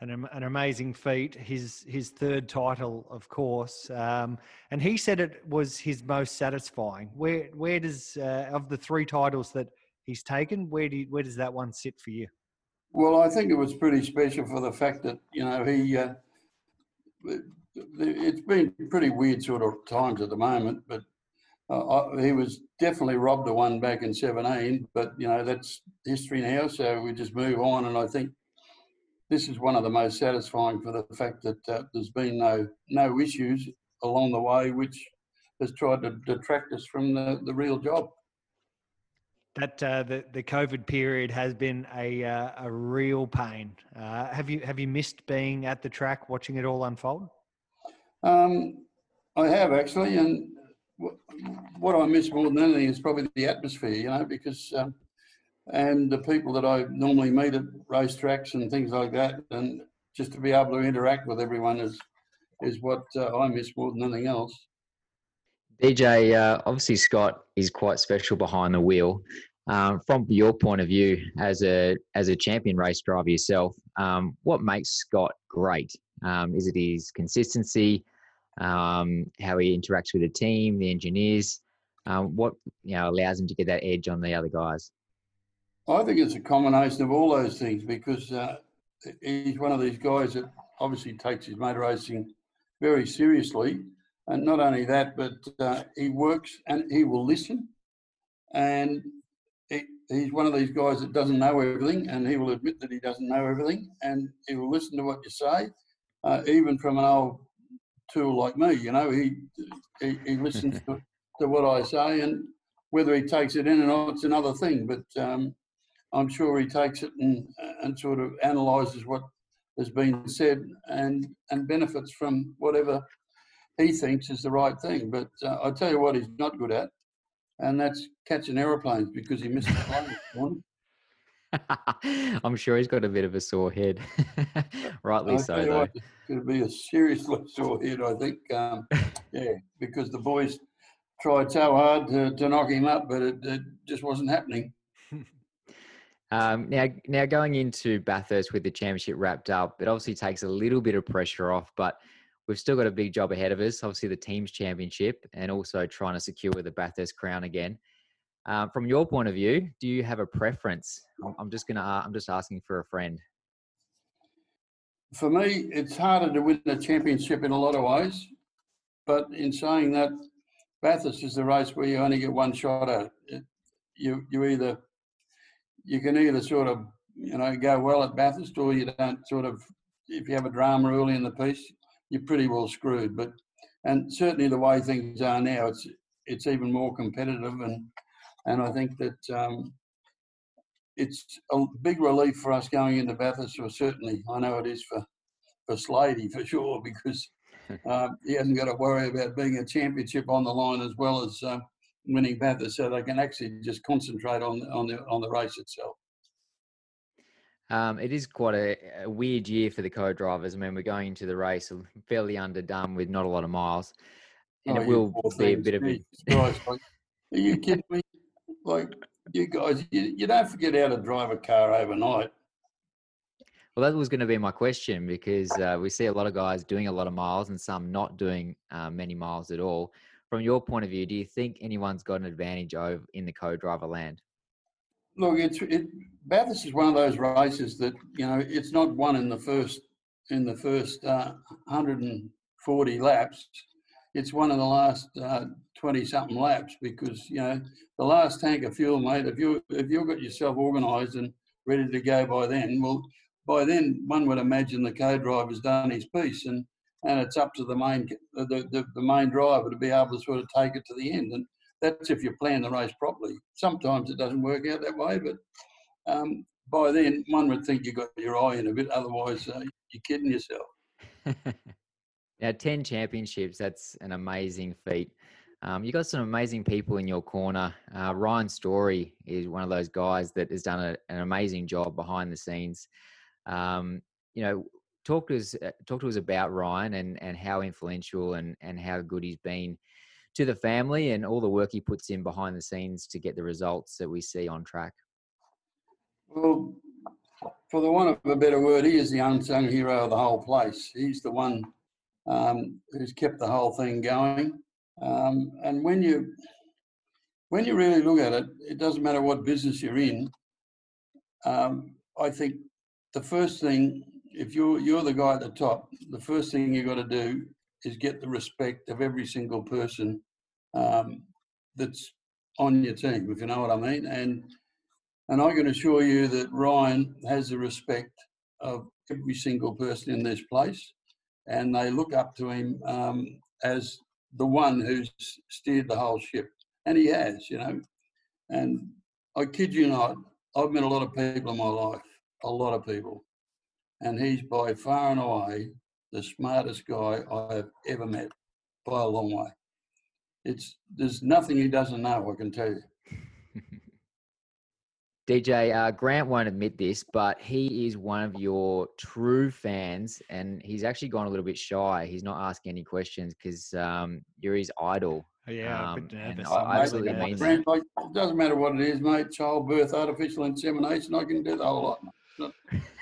An, an amazing feat, his his third title, of course, um, and he said it was his most satisfying. Where where does uh, of the three titles that he's taken, where do you, where does that one sit for you?
Well, I think it was pretty special for the fact that you know he. Uh, it's been pretty weird sort of times at the moment, but uh, he was definitely robbed of one back in 17. But you know that's history now, so we just move on. And I think this is one of the most satisfying for the fact that uh, there's been no no issues along the way, which has tried to detract us from the, the real job.
That uh, the the COVID period has been a uh, a real pain. Uh, have you have you missed being at the track, watching it all unfold?
Um, I have actually, and what I miss more than anything is probably the atmosphere. You know, because um, and the people that I normally meet at racetracks and things like that, and just to be able to interact with everyone is is what uh, I miss more than anything else.
DJ, uh, obviously Scott is quite special behind the wheel. Um, from your point of view, as a as a champion race driver yourself, um, what makes Scott great? Um, is it his consistency, um, how he interacts with the team, the engineers? Um, what you know allows him to get that edge on the other guys?
I think it's a combination of all those things because uh, he's one of these guys that obviously takes his motor racing very seriously. And not only that, but uh, he works and he will listen. And he, he's one of these guys that doesn't know everything and he will admit that he doesn't know everything and he will listen to what you say, uh, even from an old tool like me. You know, he, he, he listens to, to what I say and whether he takes it in or not, it's another thing. But um, I'm sure he takes it and, and sort of analyses what has been said and, and benefits from whatever he thinks is the right thing. But uh, I tell you what, he's not good at, and that's catching aeroplanes because he missed the plane.
I'm sure he's got a bit of a sore head. Rightly
I'll
so, though.
it's going to be a seriously sore head, I think. Um, yeah, because the boys tried so hard to, to knock him up, but it, it just wasn't happening.
Um, now, now going into Bathurst with the championship wrapped up, it obviously takes a little bit of pressure off, but we've still got a big job ahead of us. Obviously, the team's championship, and also trying to secure the Bathurst crown again. Um, from your point of view, do you have a preference? I'm just gonna, I'm just asking for a friend.
For me, it's harder to win the championship in a lot of ways, but in saying that, Bathurst is the race where you only get one shot at it. You you either you can either sort of you know go well at Bathurst or you don't sort of if you have a drama early in the piece you're pretty well screwed. But and certainly the way things are now it's it's even more competitive and and I think that um, it's a big relief for us going into Bathurst or certainly I know it is for for Slady for sure because uh, he hasn't got to worry about being a championship on the line as well as uh, winning Bathurst, so they can actually just concentrate on on the on the race itself.
Um, it is quite a, a, weird year for the co-drivers. I mean, we're going into the race fairly underdone with not a lot of miles, and oh, it will be a bit of a.
like, are you kidding me? Like you guys, you, you don't forget how to drive a car overnight.
Well, that was going to be my question because uh, we see a lot of guys doing a lot of miles and some not doing uh, many miles at all from your point of view, do you think anyone's got an advantage over in the co-driver land?
look, it's it. Bathurst is one of those races that you know it's not won in the first in the first uh, 140 laps. It's one of the last uh, 20 something laps because you know the last tank of fuel, mate. If you if you've got yourself organised and ready to go by then, well, by then one would imagine the co-driver's done his piece and and it's up to the main the, the, the main driver to be able to sort of take it to the end and that's if you plan the race properly. Sometimes it doesn't work out that way, but um, by then one would think you got your eye in a bit. Otherwise, uh, you're kidding yourself.
now, ten championships—that's an amazing feat. Um, you got some amazing people in your corner. Uh, Ryan Story is one of those guys that has done a, an amazing job behind the scenes. Um, you know, talk to us uh, talk to us about Ryan and and how influential and and how good he's been to the family and all the work he puts in behind the scenes to get the results that we see on track.
Well, for the want of a better word, he is the unsung hero of the whole place. He's the one um, who's kept the whole thing going. Um, and when you when you really look at it, it doesn't matter what business you're in. Um, I think the first thing, if you're you're the guy at the top, the first thing you've got to do is get the respect of every single person um, that's on your team, if you know what I mean. And and I can assure you that Ryan has the respect of every single person in this place, and they look up to him um, as the one who's steered the whole ship, and he has, you know. And I kid you not, I've met a lot of people in my life, a lot of people, and he's by far and away the smartest guy I have ever met by a long way. It's there's nothing he doesn't know. I can tell you.
DJ uh, Grant won't admit this, but he is one of your true fans, and he's actually gone a little bit shy. He's not asking any questions because um, you're his idol.
Yeah,
um,
and
I absolutely mean that.
Like, it doesn't matter what it is, mate. Childbirth, artificial insemination, I can do the whole lot.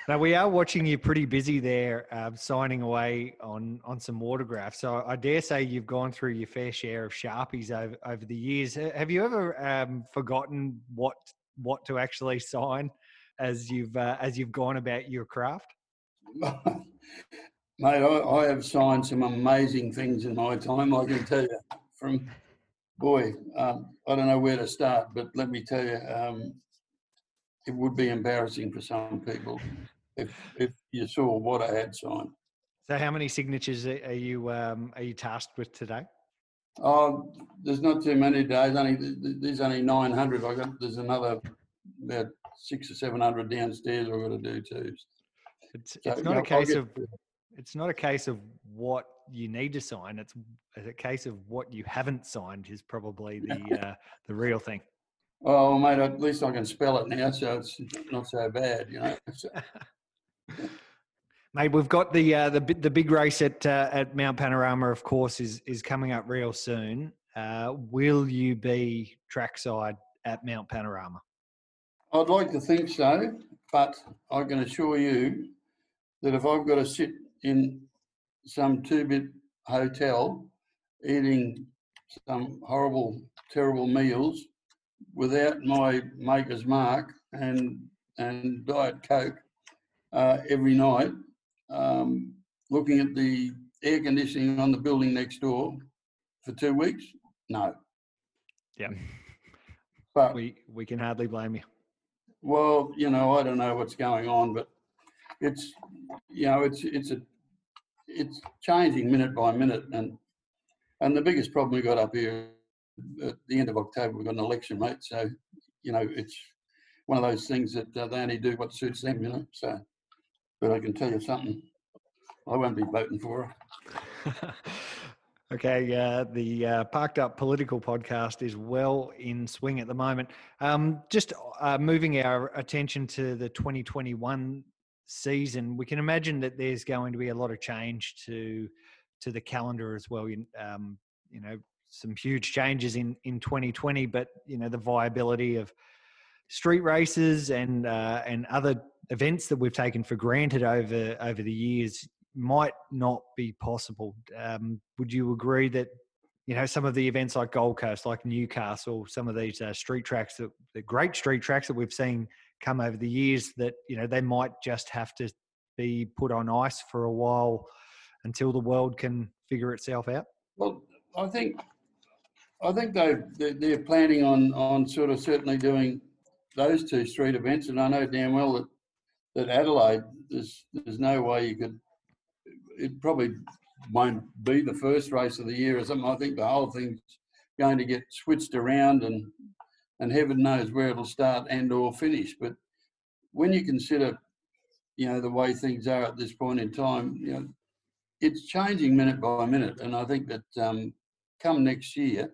Now we are watching you pretty busy there, uh, signing away on on some autographs. So I dare say you've gone through your fair share of sharpies over over the years. Have you ever um, forgotten what what to actually sign as you've uh, as you've gone about your craft?
Mate, I, I, have signed some amazing things in my time. I can tell you from boy, um, I don't know where to start, but let me tell you, um, it would be embarrassing for some people if if you saw what I had signed.
So, how many signatures are you um, are you tasked with today?
Oh, there's not too many days. Only there's only 900. I got there's another about six or seven hundred downstairs. I've got to do too.
It's, so, it's not a case of it's not a case of what you need to sign. It's a case of what you haven't signed is probably the uh, the real thing.
Oh, mate, at least I can spell it now, so it's not so bad, you know.
Mate, we've got the uh, the the big race at uh, at Mount Panorama, of course, is is coming up real soon. Uh, will you be trackside at Mount Panorama?
I'd like to think so, but I can assure you that if I've got to sit in some two-bit hotel eating some horrible, terrible meals without my maker's mark and and diet coke uh, every night, um, looking at the air conditioning on the building next door for two weeks? No.
Yeah.
But
we we can hardly blame you.
Well, you know, I don't know what's going on, but it's you know, it's it's a it's changing minute by minute, and and the biggest problem we got up here at the end of October, we've got an election, mate. So you know, it's one of those things that uh, they only do what suits them, you know. So but I can tell you something. I won't be voting for
her. okay, uh, the uh, Parked Up Political podcast is well in swing at the moment. Um, just uh, moving our attention to the 2021 season, we can imagine that there's going to be a lot of change to to the calendar as well. You, um, you know, some huge changes in in 2020, but you know the viability of street races and uh, and other events that we've taken for granted over over the years might not be possible. Um, would you agree that you know some of the events like Gold Coast, like Newcastle, some of these uh, street tracks that the great street tracks that we've seen come over the years that you know they might just have to be put on ice for a while until the world can figure itself out?
Well, I think I think they they're planning on on sort of certainly doing those two street events, and I know damn well that that Adelaide there's there's no way you could. It probably won't be the first race of the year or something. I think the whole thing's going to get switched around, and and heaven knows where it'll start and or finish. But when you consider, you know, the way things are at this point in time, you know, it's changing minute by minute, and I think that um, come next year,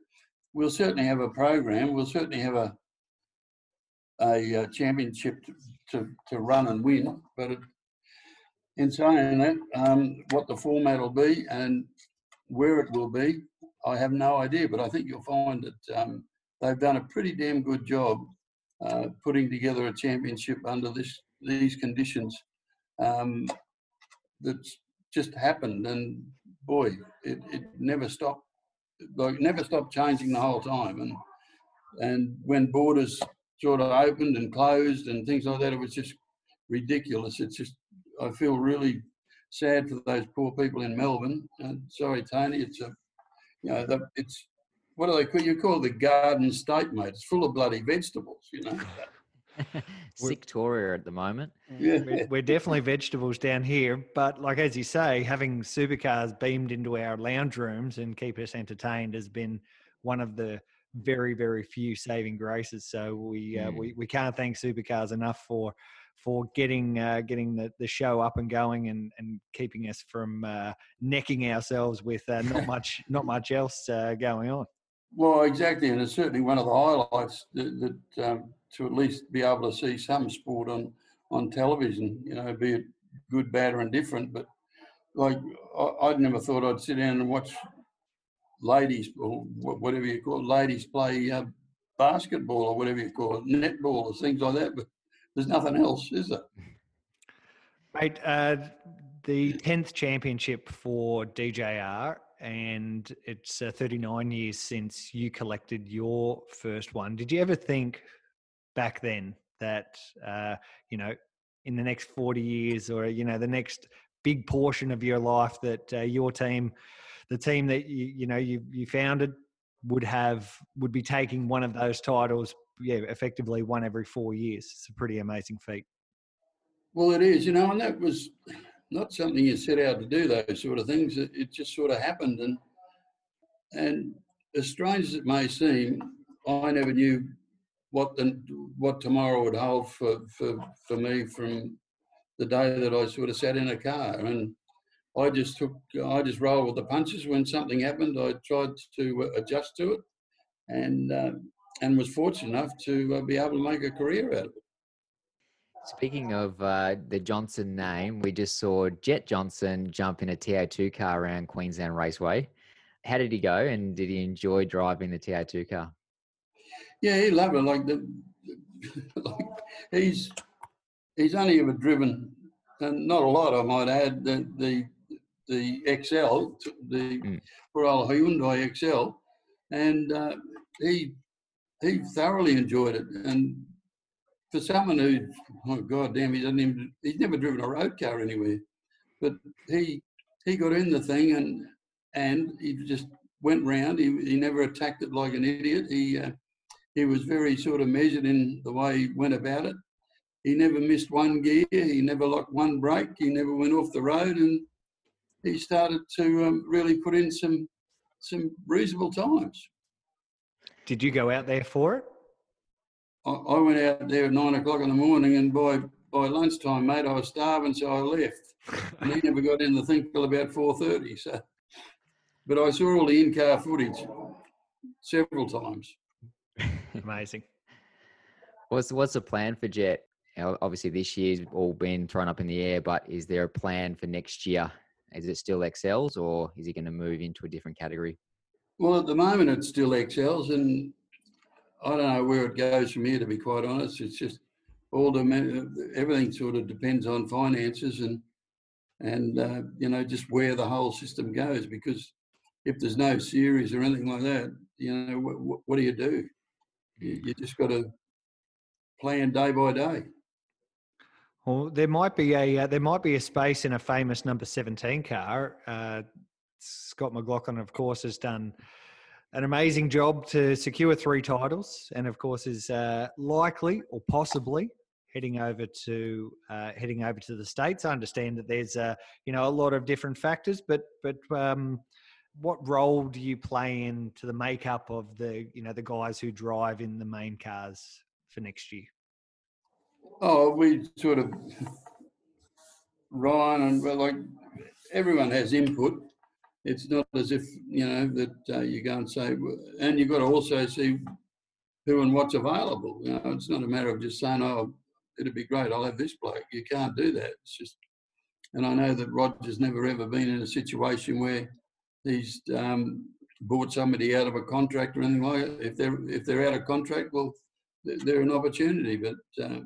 we'll certainly have a program. We'll certainly have a a, uh, championship to, to, to, run and win. But it, in saying that, um, what the format will be and where it will be, I have no idea. But I think you'll find that um, they've done a pretty damn good job uh, putting together a championship under this these conditions. Um, that's just happened, and boy, it, it never stopped. Like never stopped changing the whole time, and and when borders sort of opened and closed and things like that, it was just ridiculous. It's just I feel really sad for those poor people in Melbourne. And sorry, Tony, it's a you know the, it's what do they call you call the garden state, mate? It's full of bloody vegetables, you know.
Victoria at the moment.
Yeah.
We're, we're definitely vegetables down here, but like as you say, having supercars beamed into our lounge rooms and keep us entertained has been one of the very very few saving graces. So we uh,
Mm.
we we can't thank supercars enough for for getting uh, getting the, the show up and going and, and keeping us from uh, necking ourselves with uh, not much not much else uh, going on.
Well, exactly, and it's certainly one of the highlights that, that um, to at least be able to see some sport on on television. You know, be it good, bad, or indifferent. But like, I, I'd never thought I'd sit down and watch ladies or whatever you call it, ladies play uh, basketball or whatever you call it, netball or things like that. But there's nothing else, is there?
Right, uh, the tenth championship for DJR, and it's uh, 39 years since you collected your first one. Did you ever think back then that uh, you know in the next 40 years, or you know the next big portion of your life, that uh, your team, the team that you you know you you founded, would have would be taking one of those titles? Yeah, effectively one every four years. It's a pretty amazing feat.
Well, it is, you know, and that was not something you set out to do. Those sort of things. It, it just sort of happened, and and as strange as it may seem, I never knew what the what tomorrow would hold for for for me from the day that I sort of sat in a car, and I just took I just rolled with the punches. When something happened, I tried to adjust to it, and uh, and was fortunate enough to uh, be able to make a career out of it.
Speaking of uh, the Johnson name, we just saw Jett Johnson jump in a TA2 car around Queensland Raceway. How did he go, and did he enjoy driving the TA2 car?
Yeah, he loved it. Like the, like he's he's only ever driven, and not a lot, I might add, the the the Excel, the
Mm.
poor old Hyundai Excel, and uh, he he thoroughly enjoyed it. And for someone who, oh god damn, he doesn't even he's never driven a road car anywhere, but he he got in the thing and and he just went round. He he never attacked it like an idiot. He uh, he was very sort of measured in the way he went about it. He never missed one gear. He never locked one brake. He never went off the road, and he started to um, really put in some some reasonable times.
Did you go out there for it?
I, I went out there at nine o'clock in the morning, and by by lunchtime, mate, I was starving, so I left. And he never got in the thing till about four thirty. So, but I saw all the in-car footage several times.
Amazing.
What's what's the plan for Jett? Obviously, this year's all been thrown up in the air, but is there a plan for next year? Is it still Excels, or is he going to move into a different category?
Well, at the moment, it's still Excels, and I don't know where it goes from here. To be quite honest, it's just all the everything sort of depends on finances and and uh, you know just where the whole system goes because if there's no series or anything like that, you know, what, what do you do? You, you just got to plan day by day.
Well, there might be a uh, there might be a space in a famous number seventeen car. Uh, Scott McLaughlin, of course, has done an amazing job to secure three titles, and of course is uh, likely or possibly heading over to uh, heading over to the states. I understand that there's uh, you know a lot of different factors, but but um, what role do you play into the makeup of the you know the guys who drive in the main cars for next year?
Oh, we sort of Ryan and well, like everyone has input. It's not as if you know that uh, you go and say, and you've got to also see who and what's available. You know, it's not a matter of just saying, "Oh, it'd be great. I'll have this bloke." You can't do that. It's just, and I know that Roger's never ever been in a situation where he's um, bought somebody out of a contract or anything like that. If they're if they're out of contract, well, they're an opportunity. But uh,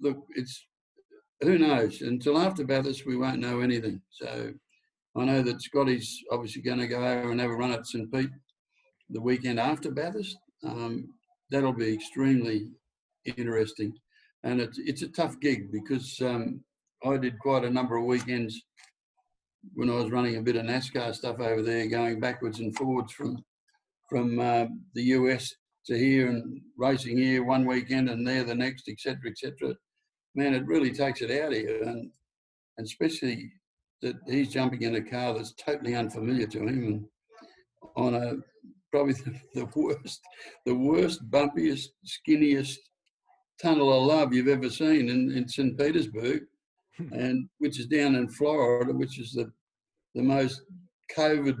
look, it's who knows? Until after Bathurst, we won't know anything. So I know that Scotty's obviously going to go over and have a run at St Pete the weekend after Bathurst. Um, that'll be extremely interesting, and it's it's a tough gig because um, I did quite a number of weekends when I was running a bit of NASCAR stuff over there, going backwards and forwards from from uh, the US to here and racing here one weekend and there the next, etc., etc. Man, it really takes it out of you, and, and especially that he's jumping in a car that's totally unfamiliar to him and on a probably the worst, the worst, bumpiest, skinniest tunnel of love you've ever seen in, in St. Petersburg, and which is down in Florida, which is the the most COVID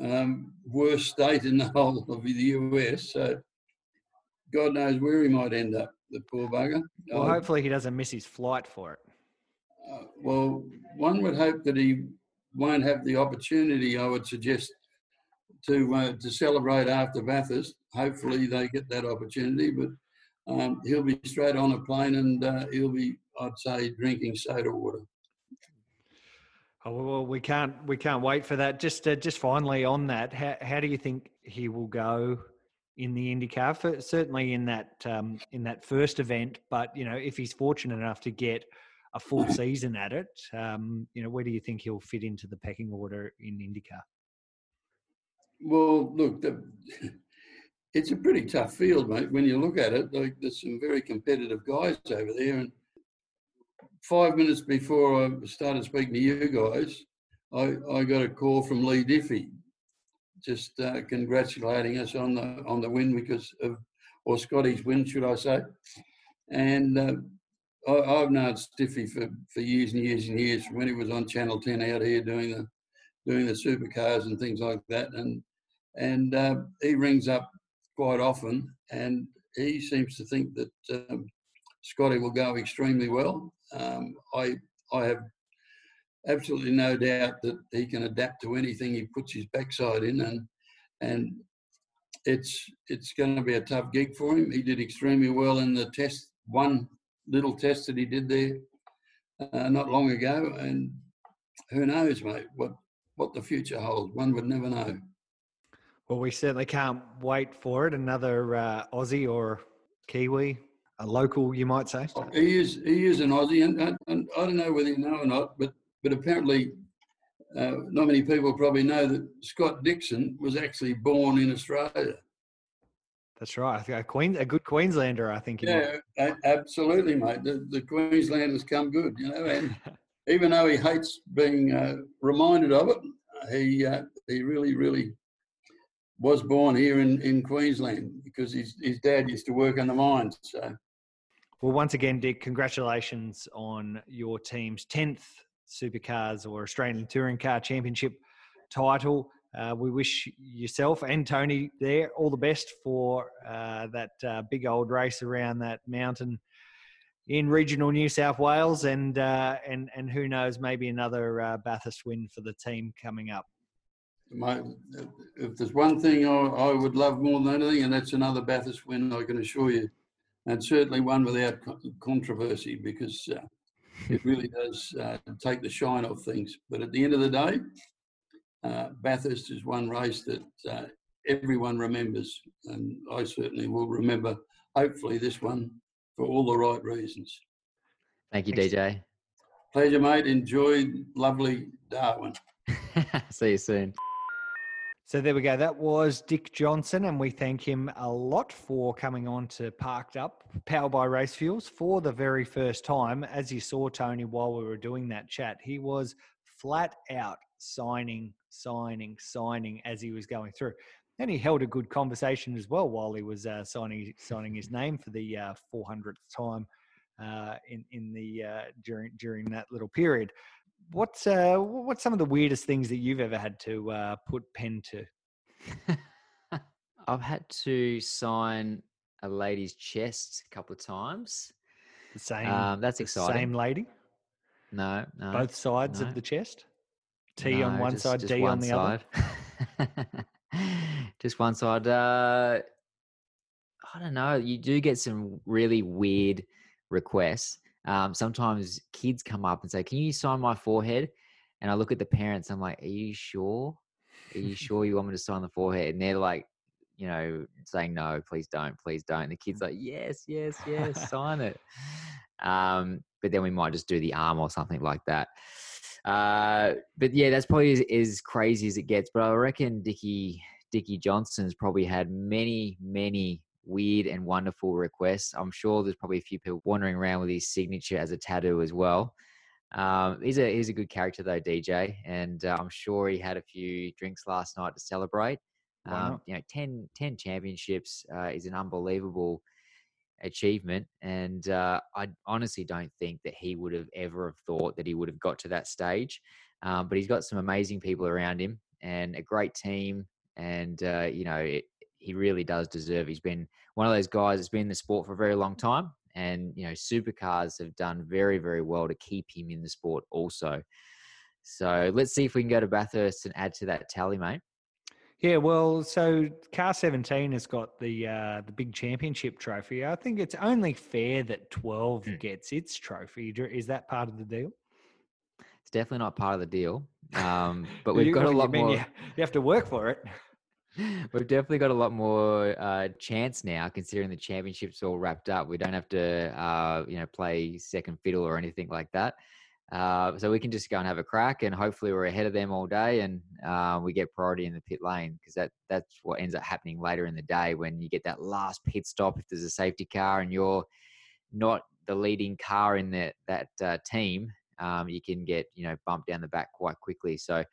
um, worst state in the whole of the US. So God knows where he might end up, the poor bugger.
Well, hopefully he doesn't miss his flight for it.
Uh, well, one would hope that he won't have the opportunity. I would suggest to uh, to celebrate after Bathurst. Hopefully they get that opportunity, but um, he'll be straight on a plane and uh, he'll be, I'd say, drinking soda water.
Oh, well, we can't we can't wait for that. Just uh, just finally on that, how how do you think he will go in the IndyCar? For, certainly in that um, in that first event, but you know if he's fortunate enough to get a full season at it, um, you know where do you think he'll fit into the pecking order in IndyCar?
Well, look, the, it's a pretty tough field, mate. When you look at it, like there's some very competitive guys over there, and five minutes before I started speaking to you guys, I, I got a call from Leigh Diffey, just uh, congratulating us on the on the win because of, or Scotty's win, should I say? And uh, I, have known Stiffy for, for years and years and years when he was on Channel Ten out here doing the doing the supercars and things like that, and and uh, he rings up quite often, and he seems to think that um, Scotty will go extremely well. Um, I I have absolutely no doubt that he can adapt to anything he puts his backside in, and and it's it's going to be a tough gig for him. He did extremely well in the test, one little test that he did there uh, not long ago, and who knows, mate, what what the future holds. One would never know.
Well, we certainly can't wait for it. Another uh, Aussie or Kiwi a local, you might say?
Oh, he is he is an Aussie, and, and, and, I don't know whether you know or not, but but apparently, uh, not many people probably know that Scott Dixon was actually born in Australia.
That's right. A Queen, a good Queenslander, I think.
Yeah, absolutely, mate. The, the Queenslanders come good, you know, and even though he hates being uh, reminded of it, he uh, he really really was born here in, in Queensland because his, his dad used to work in the mines. So
well, once again, Dick, congratulations on your team's 10th Supercars or Australian Touring Car Championship title. Uh, we wish yourself and Tony there all the best for uh, that uh, big old race around that mountain in regional New South Wales, and uh, and and who knows, maybe another uh, Bathurst win for the team coming up.
My, if there's one thing I, I would love more than anything, and that's another Bathurst win, I can assure you and certainly one without controversy because uh, it really does uh, take the shine off things. But at the end of the day, uh, Bathurst is one race that uh, everyone remembers, and I certainly will remember. Hopefully, this one for all the right reasons.
Thank you,
Thanks.
DJ.
Pleasure, mate. Enjoy lovely Darwin.
See you soon.
So there we go. That was Dick Johnson, and we thank him a lot for coming on to Parked Up, powered by Race Fuels, for the very first time. As you saw, Tony, while we were doing that chat, he was flat out signing, signing, signing as he was going through. And he held a good conversation as well while he was uh, signing signing his name for the uh, 400th time uh, in in the uh, during during that little period. What's uh, what's some of the weirdest things that you've ever had to uh, put pen to?
I've had to sign a lady's chest a couple of times.
The same.
Um, that's
the
exciting.
Same lady,
No, no.
both sides
no.
of the chest. T on one
just-
side,
just
D
one
on the other.
just one side. Uh, I don't know. You do get some really weird requests. Um, sometimes kids come up and say, "Can you sign my forehead?" And I look at the parents. I'm like, "Are you sure? Are you sure you want me to sign the forehead?" And they're like, you know, saying, "No, please don't, please don't." And the kid's like, "Yes, yes, yes, sign it." Um, but then we might just do the arm or something like that. Uh, but yeah, that's probably as, as crazy as it gets. But I reckon Dickie Dickie Johnson's probably had many, many weird and wonderful requests. I'm sure there's probably a few people wandering around with his signature as a tattoo as well. Um, he's a he's a good character though, DJ, and uh, I'm sure he had a few drinks last night to celebrate. Um, you know, 10, 10 championships uh, is an unbelievable achievement, and uh, I honestly don't think that he would have ever have thought that he would have got to that stage. Um, but he's got some amazing people around him and a great team, and uh, you know it, he really does deserve. He's been one of those guys that's been in the sport for a very long time, and you know supercars have done very very well to keep him in the sport also. So let's see if we can go to Bathurst and add to that tally, mate.
Yeah, well, so Car 17 has got the uh, the big championship trophy. I think it's only fair that 12
Mm.
gets its trophy. Is that part of the deal?
It's definitely not part of the deal, um, but we've got a lot more.
You have to work for it.
We've definitely got a lot more uh, chance now, considering the championship's all wrapped up. We don't have to, uh, you know, play second fiddle or anything like that. Uh, so we can just go and have a crack, and hopefully we're ahead of them all day, and uh, we get priority in the pit lane because that that's what ends up happening later in the day when you get that last pit stop if there's a safety car and you're not the leading car in that that uh, team. Um, you can get you know bumped down the back quite quickly. So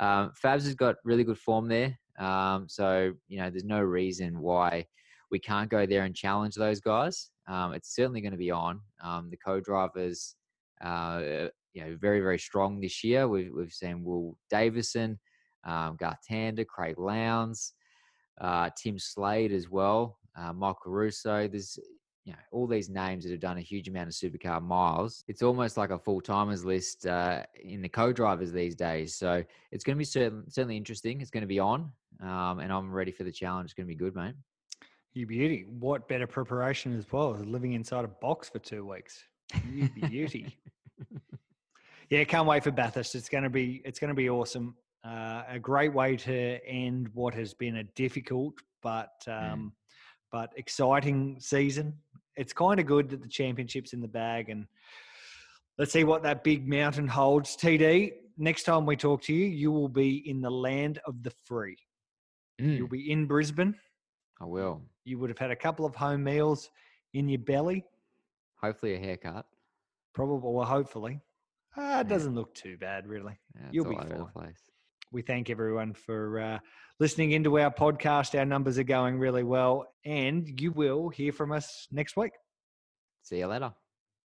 um, Fabs has got really good form there. Um, so you know, there's no reason why we can't go there and challenge those guys. Um, it's certainly going to be on. Um, the co-drivers, uh, you know, very very strong this year. We've we've seen Will Davison, um, Garth Tander, Craig Lowndes, uh, Tim Slade as well, uh, Michael Russo. There's you know all these names that have done a huge amount of supercar miles. It's almost like a full timers list uh, in the co-drivers these days. So it's going to be certain, certainly interesting. It's going to be on, um, and I'm ready for the challenge. It's going to be good, mate.
You beauty. What better preparation as well as living inside a box for two weeks? You beauty. yeah, can't wait for Bathurst. It's going to be it's going to be awesome. Uh, a great way to end what has been a difficult but um, but exciting season. It's kind of good that the championship's in the bag, and let's see what that big mountain holds. TD, next time we talk to you, you will be in the land of the free. You'll
Mm,
be in Brisbane.
I will.
You would have had a couple of home meals in your belly,
Hopefully a haircut.
probably, well, hopefully. Ah, it
Yeah.
doesn't look too bad, really.
Yeah,
You'll be fine. We thank everyone for uh, listening into our podcast. Our numbers are going really well, and you will hear from us next week.
See you later.